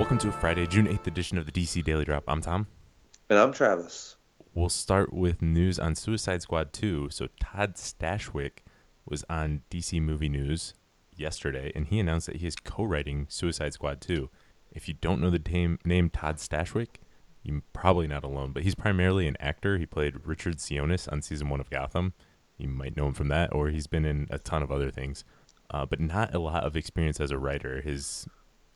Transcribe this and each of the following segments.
Welcome to a Friday, June 8th edition of the DC Daily Drop. I'm Tom. And I'm Travis. We'll start with news on Suicide Squad 2. So, Todd Stashwick was on DC Movie News yesterday, and he announced that he is co writing Suicide Squad 2. If you don't know the name, name Todd Stashwick, you're probably not alone, but he's primarily an actor. He played Richard Sionis on season one of Gotham. You might know him from that, or he's been in a ton of other things, uh, but not a lot of experience as a writer. His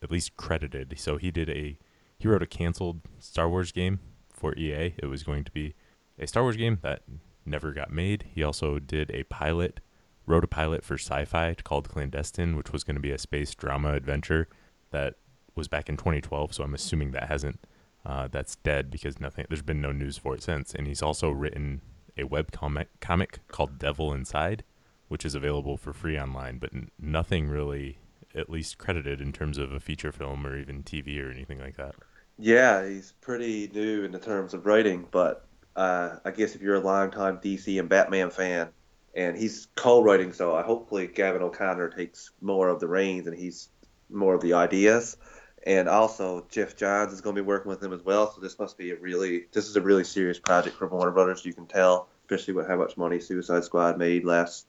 at least credited. So he did a he wrote a canceled Star Wars game for EA. It was going to be a Star Wars game that never got made. He also did a pilot, wrote a pilot for Sci-Fi called Clandestine, which was going to be a space drama adventure that was back in 2012. So I'm assuming that hasn't uh, that's dead because nothing. There's been no news for it since. And he's also written a web comic comic called Devil Inside, which is available for free online, but n- nothing really at least credited in terms of a feature film or even TV or anything like that. Yeah, he's pretty new in the terms of writing, but uh, I guess if you're a longtime DC and Batman fan, and he's co-writing, so I hopefully Gavin O'Connor takes more of the reins and he's more of the ideas. And also Geoff Johns is going to be working with him as well. So this must be a really this is a really serious project for Warner Brothers. You can tell, especially with how much money Suicide Squad made last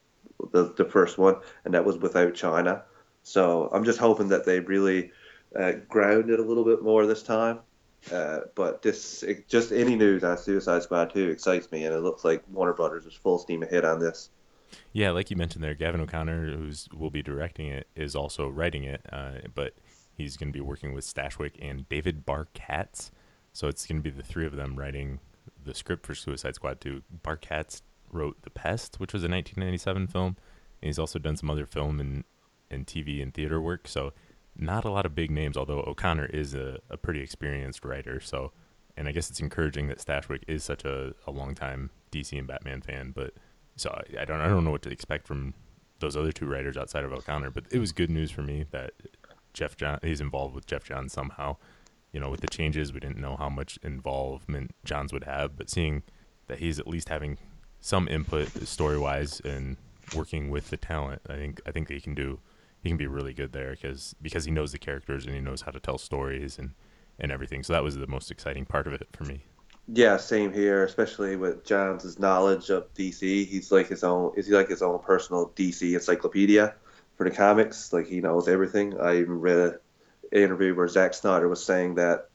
the the first one, and that was without China. So I'm just hoping that they really uh, ground it a little bit more this time. Uh, but this, it, just any news on Suicide Squad 2 excites me, and it looks like Warner Brothers is full steam ahead on this. Yeah, like you mentioned there, Gavin O'Connor, who's will be directing it, is also writing it, uh, but he's going to be working with Stashwick and David Bar Katz. So it's going to be the three of them writing the script for Suicide Squad 2. Bar Katz wrote The Pest, which was a 1997 film, and he's also done some other film and and TV and theater work. So not a lot of big names, although O'Connor is a, a pretty experienced writer. So, and I guess it's encouraging that Stashwick is such a, a long time DC and Batman fan. But so I, I don't I don't know what to expect from those other two writers outside of O'Connor. But it was good news for me that Geoff John he's involved with Geoff Johns somehow. You know, with the changes, we didn't know how much involvement Johns would have, but seeing that he's at least having some input story wise and working with the talent, I think I think he can do he can be really good there because because he knows the characters and he knows how to tell stories and and everything. So that was the most exciting part of it for me. Yeah, same here. Especially with Johns' knowledge of DC, he's like his own. Is he like his own personal DC encyclopedia for the comics? Like he knows everything. I even read an interview where Zack Snyder was saying that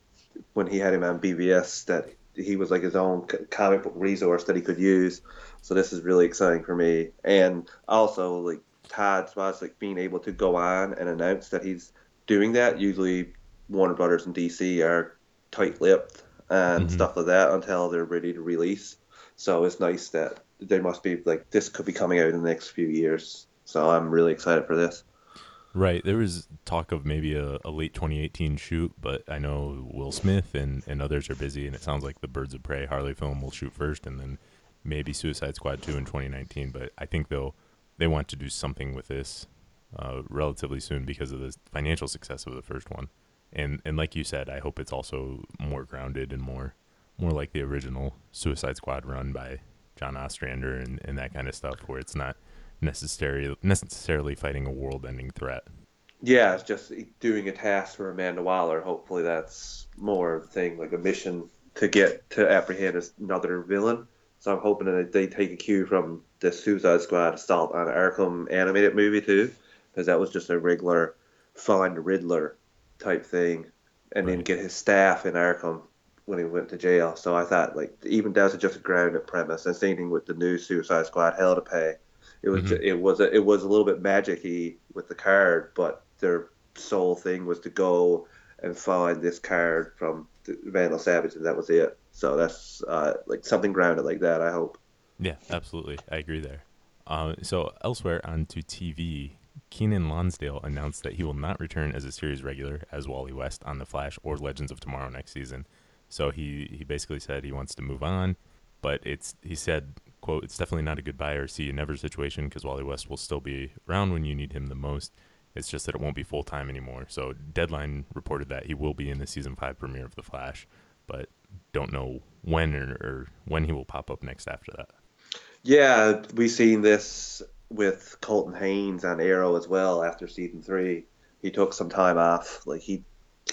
when he had him on BVS, that he was like his own comic book resource that he could use. So this is really exciting for me. And also like Todd like being able to go on and announce that he's doing that. Usually, Warner Brothers and DC are tight-lipped and mm-hmm. stuff like that until they're ready to release. So it's nice that there must be like this could be coming out in the next few years. So I'm really excited for this. Right. There was talk of maybe a, a, late 2018 shoot, but I know Will Smith and, and others are busy, and it sounds like the Birds of Prey Harley film will shoot first, and then maybe Suicide Squad 2 in 2019. But I think they'll they want to do something with this uh, relatively soon because of the financial success of the first one. And and like you said, I hope it's also more grounded and more more like the original Suicide Squad run by John Ostrander and, and that kind of stuff, where it's not necessarily necessarily fighting a world-ending threat. Yeah, it's just doing a task for Amanda Waller. Hopefully, that's more of a thing, like a mission to get to apprehend another villain. So I'm hoping that they take a cue from the Suicide Squad Assault on Arkham animated movie too, because that was just a regular find Riddler type thing, and right. then get his staff in Arkham when he went to jail. So I thought like even that's just a grounded premise. And same thing with the new Suicide Squad Hell to Pay. It was mm-hmm. it was a, it was a little bit magicy with the card, but their sole thing was to go and find this card from Vandal Savage, and that was it. So that's uh, like something grounded like that. I hope. Yeah, absolutely. I agree there. Uh, so elsewhere onto TV, Keiynan Lonsdale announced that he will not return as a series regular as Wally West on The Flash or Legends of Tomorrow next season. So he, he basically said he wants to move on, but it's he said, quote, it's definitely not a goodbye or see you never situation because Wally West will still be around when you need him the most. It's just that it won't be full time anymore. So Deadline reported that he will be in the season five premiere of The Flash, but don't know when or, or when he will pop up next after that. Yeah, we've seen this with Colton Haynes on Arrow as well after season three. He took some time off. Like he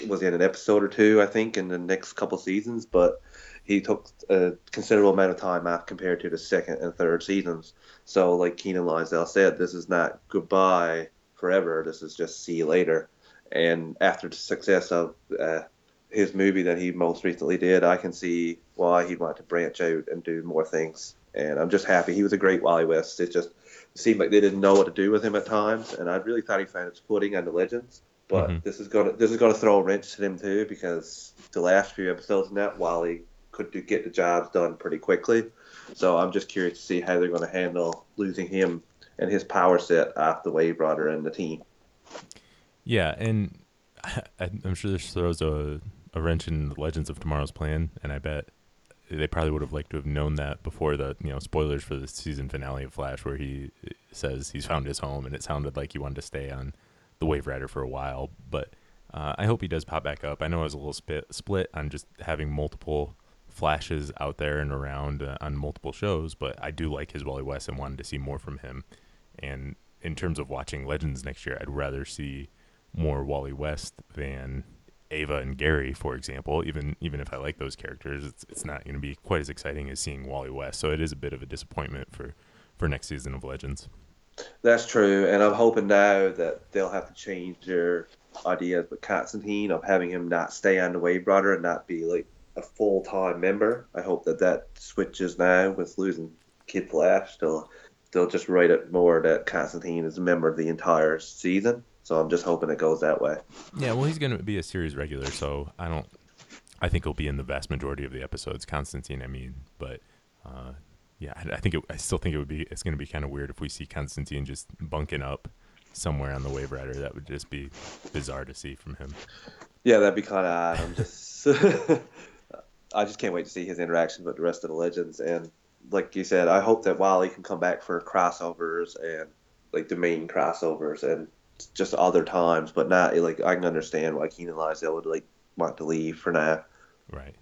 was in an episode or two, I think, in the next couple seasons, but he took a considerable amount of time off compared to the second and third seasons. So, like Keiynan Lonsdale said, this is not goodbye forever. This is just see you later. And after the success of uh, his movie that he most recently did, I can see why he'd want to branch out and do more things. And I'm just happy. He was a great Wally West. It just seemed like they didn't know what to do with him at times, and I really thought he found his footing on the Legends. But mm-hmm. this is gonna this is gonna throw a wrench to him too because the last few episodes in that Wally could do, get the jobs done pretty quickly. So I'm just curious to see how they're going to handle losing him and his power set off the brought her in the team. Yeah, and I'm sure this throws a, a wrench in the Legends of Tomorrow's plan, and I bet they probably would have liked to have known that before the you know spoilers for the season finale of Flash, where he says he's found his home, and it sounded like he wanted to stay on the Wave Rider for a while. But uh, I hope he does pop back up. I know I was a little spit, split on just having multiple flashes out there and around uh, on multiple shows, but I do like his Wally West and wanted to see more from him. And in terms of watching Legends next year, I'd rather see more Wally West than Ava and Gary, for example. Even even if I like those characters, it's it's not going to be quite as exciting as seeing Wally West. So it is a bit of a disappointment for for next season of Legends. That's true, and I'm hoping now that they'll have to change their ideas with Constantine of having him not stay on the Wave Rider and not be like a full time member. I hope that that switches now with losing Kid Flash. They'll they'll just write it more that Constantine is a member of the entire season. So I'm just hoping it goes that way. Yeah, well, he's going to be a series regular, so I don't. I think he'll be in the vast majority of the episodes. Constantine, I mean, but uh, yeah, I, I think it, I still think it would be. It's going to be kind of weird if we see Constantine just bunking up somewhere on the Wave Rider. That would just be bizarre to see from him. Yeah, that'd be kind of odd. I'm just. I just can't wait to see his interaction with the rest of the legends. And like you said, I hope that Wally can come back for crossovers and like the main crossovers and just other times, but not like I can understand why Keiynan Lonsdale would like want to leave for now. Right.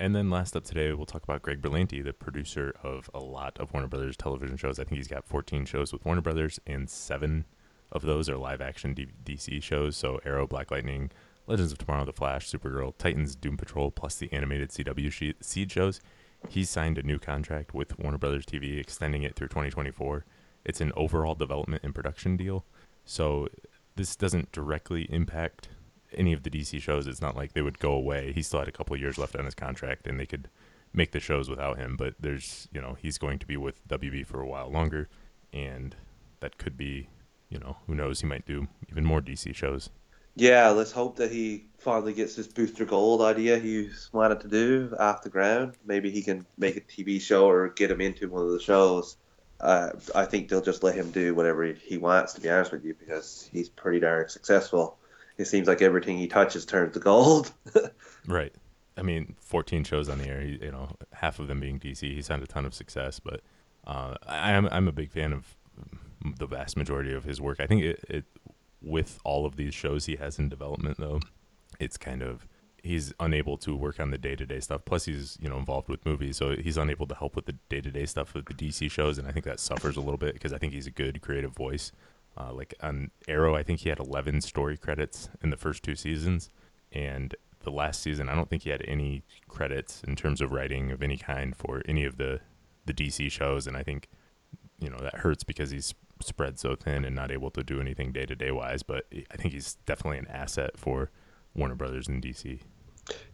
And then last up today, we'll talk about Greg Berlanti, the producer of a lot of Warner Brothers television shows. I think he's got 14 shows with Warner Brothers, and seven of those are live action DC shows. So Arrow, Black Lightning, Legends of Tomorrow, The Flash, Supergirl, Titans, Doom Patrol, plus the animated CW Seed shows. He signed a new contract with Warner Brothers TV, extending it through 2024. It's an overall development and production deal. So this doesn't directly impact any of the DC shows. It's not like they would go away. He still had a couple years left on his contract, and they could make the shows without him. But there's, you know, he's going to be with WB for a while longer, and that could be, you know, who knows? He might do even more DC shows. Yeah, let's hope that he finally gets this Booster Gold idea he's wanted to do off the ground. Maybe he can make a TV show or get him into one of the shows. Uh, I think they'll just let him do whatever he wants, to be honest with you, because he's pretty darn successful. It seems like everything he touches turns to gold. right. I mean, 14 shows on the air. You know, half of them being DC. He's had a ton of success, but uh, I am I'm a big fan of the vast majority of his work. I think it, it with all of these shows he has in development though it's kind of he's unable to work on the day-to-day stuff plus he's you know involved with movies so he's unable to help with the day-to-day stuff of the dc shows and i think that suffers a little bit because i think he's a good creative voice uh, like on arrow i think he had 11 story credits in the first two seasons and the last season i don't think he had any credits in terms of writing of any kind for any of the the dc shows and i think you know that hurts because he's spread so thin and not able to do anything day to day wise. But I think he's definitely an asset for Warner Brothers in DC.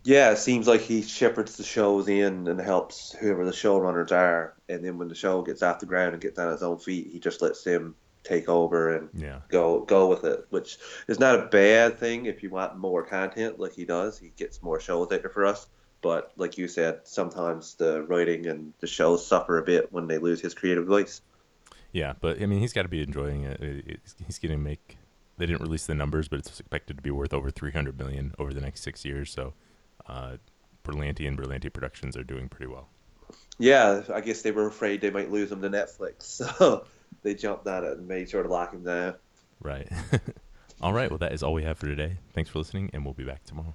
Yeah, it seems like he shepherds the shows in and helps whoever the showrunners are, and then when the show gets off the ground and gets on its own feet, he just lets them take over and yeah. go go with it, which is not a bad thing if you want more content like he does. He gets more shows out there for us. But like you said, sometimes the writing and the shows suffer a bit when they lose his creative voice. Yeah, but I mean, he's got to be enjoying it. He's going to make. They didn't release the numbers, but it's expected to be worth over 300 million over the next six years. So, uh, Berlanti and Berlanti Productions are doing pretty well. Yeah, I guess they were afraid they might lose them to Netflix, so they jumped at it and made sure to lock him down. Right. all right. Well, that is all we have for today. Thanks for listening, and we'll be back tomorrow.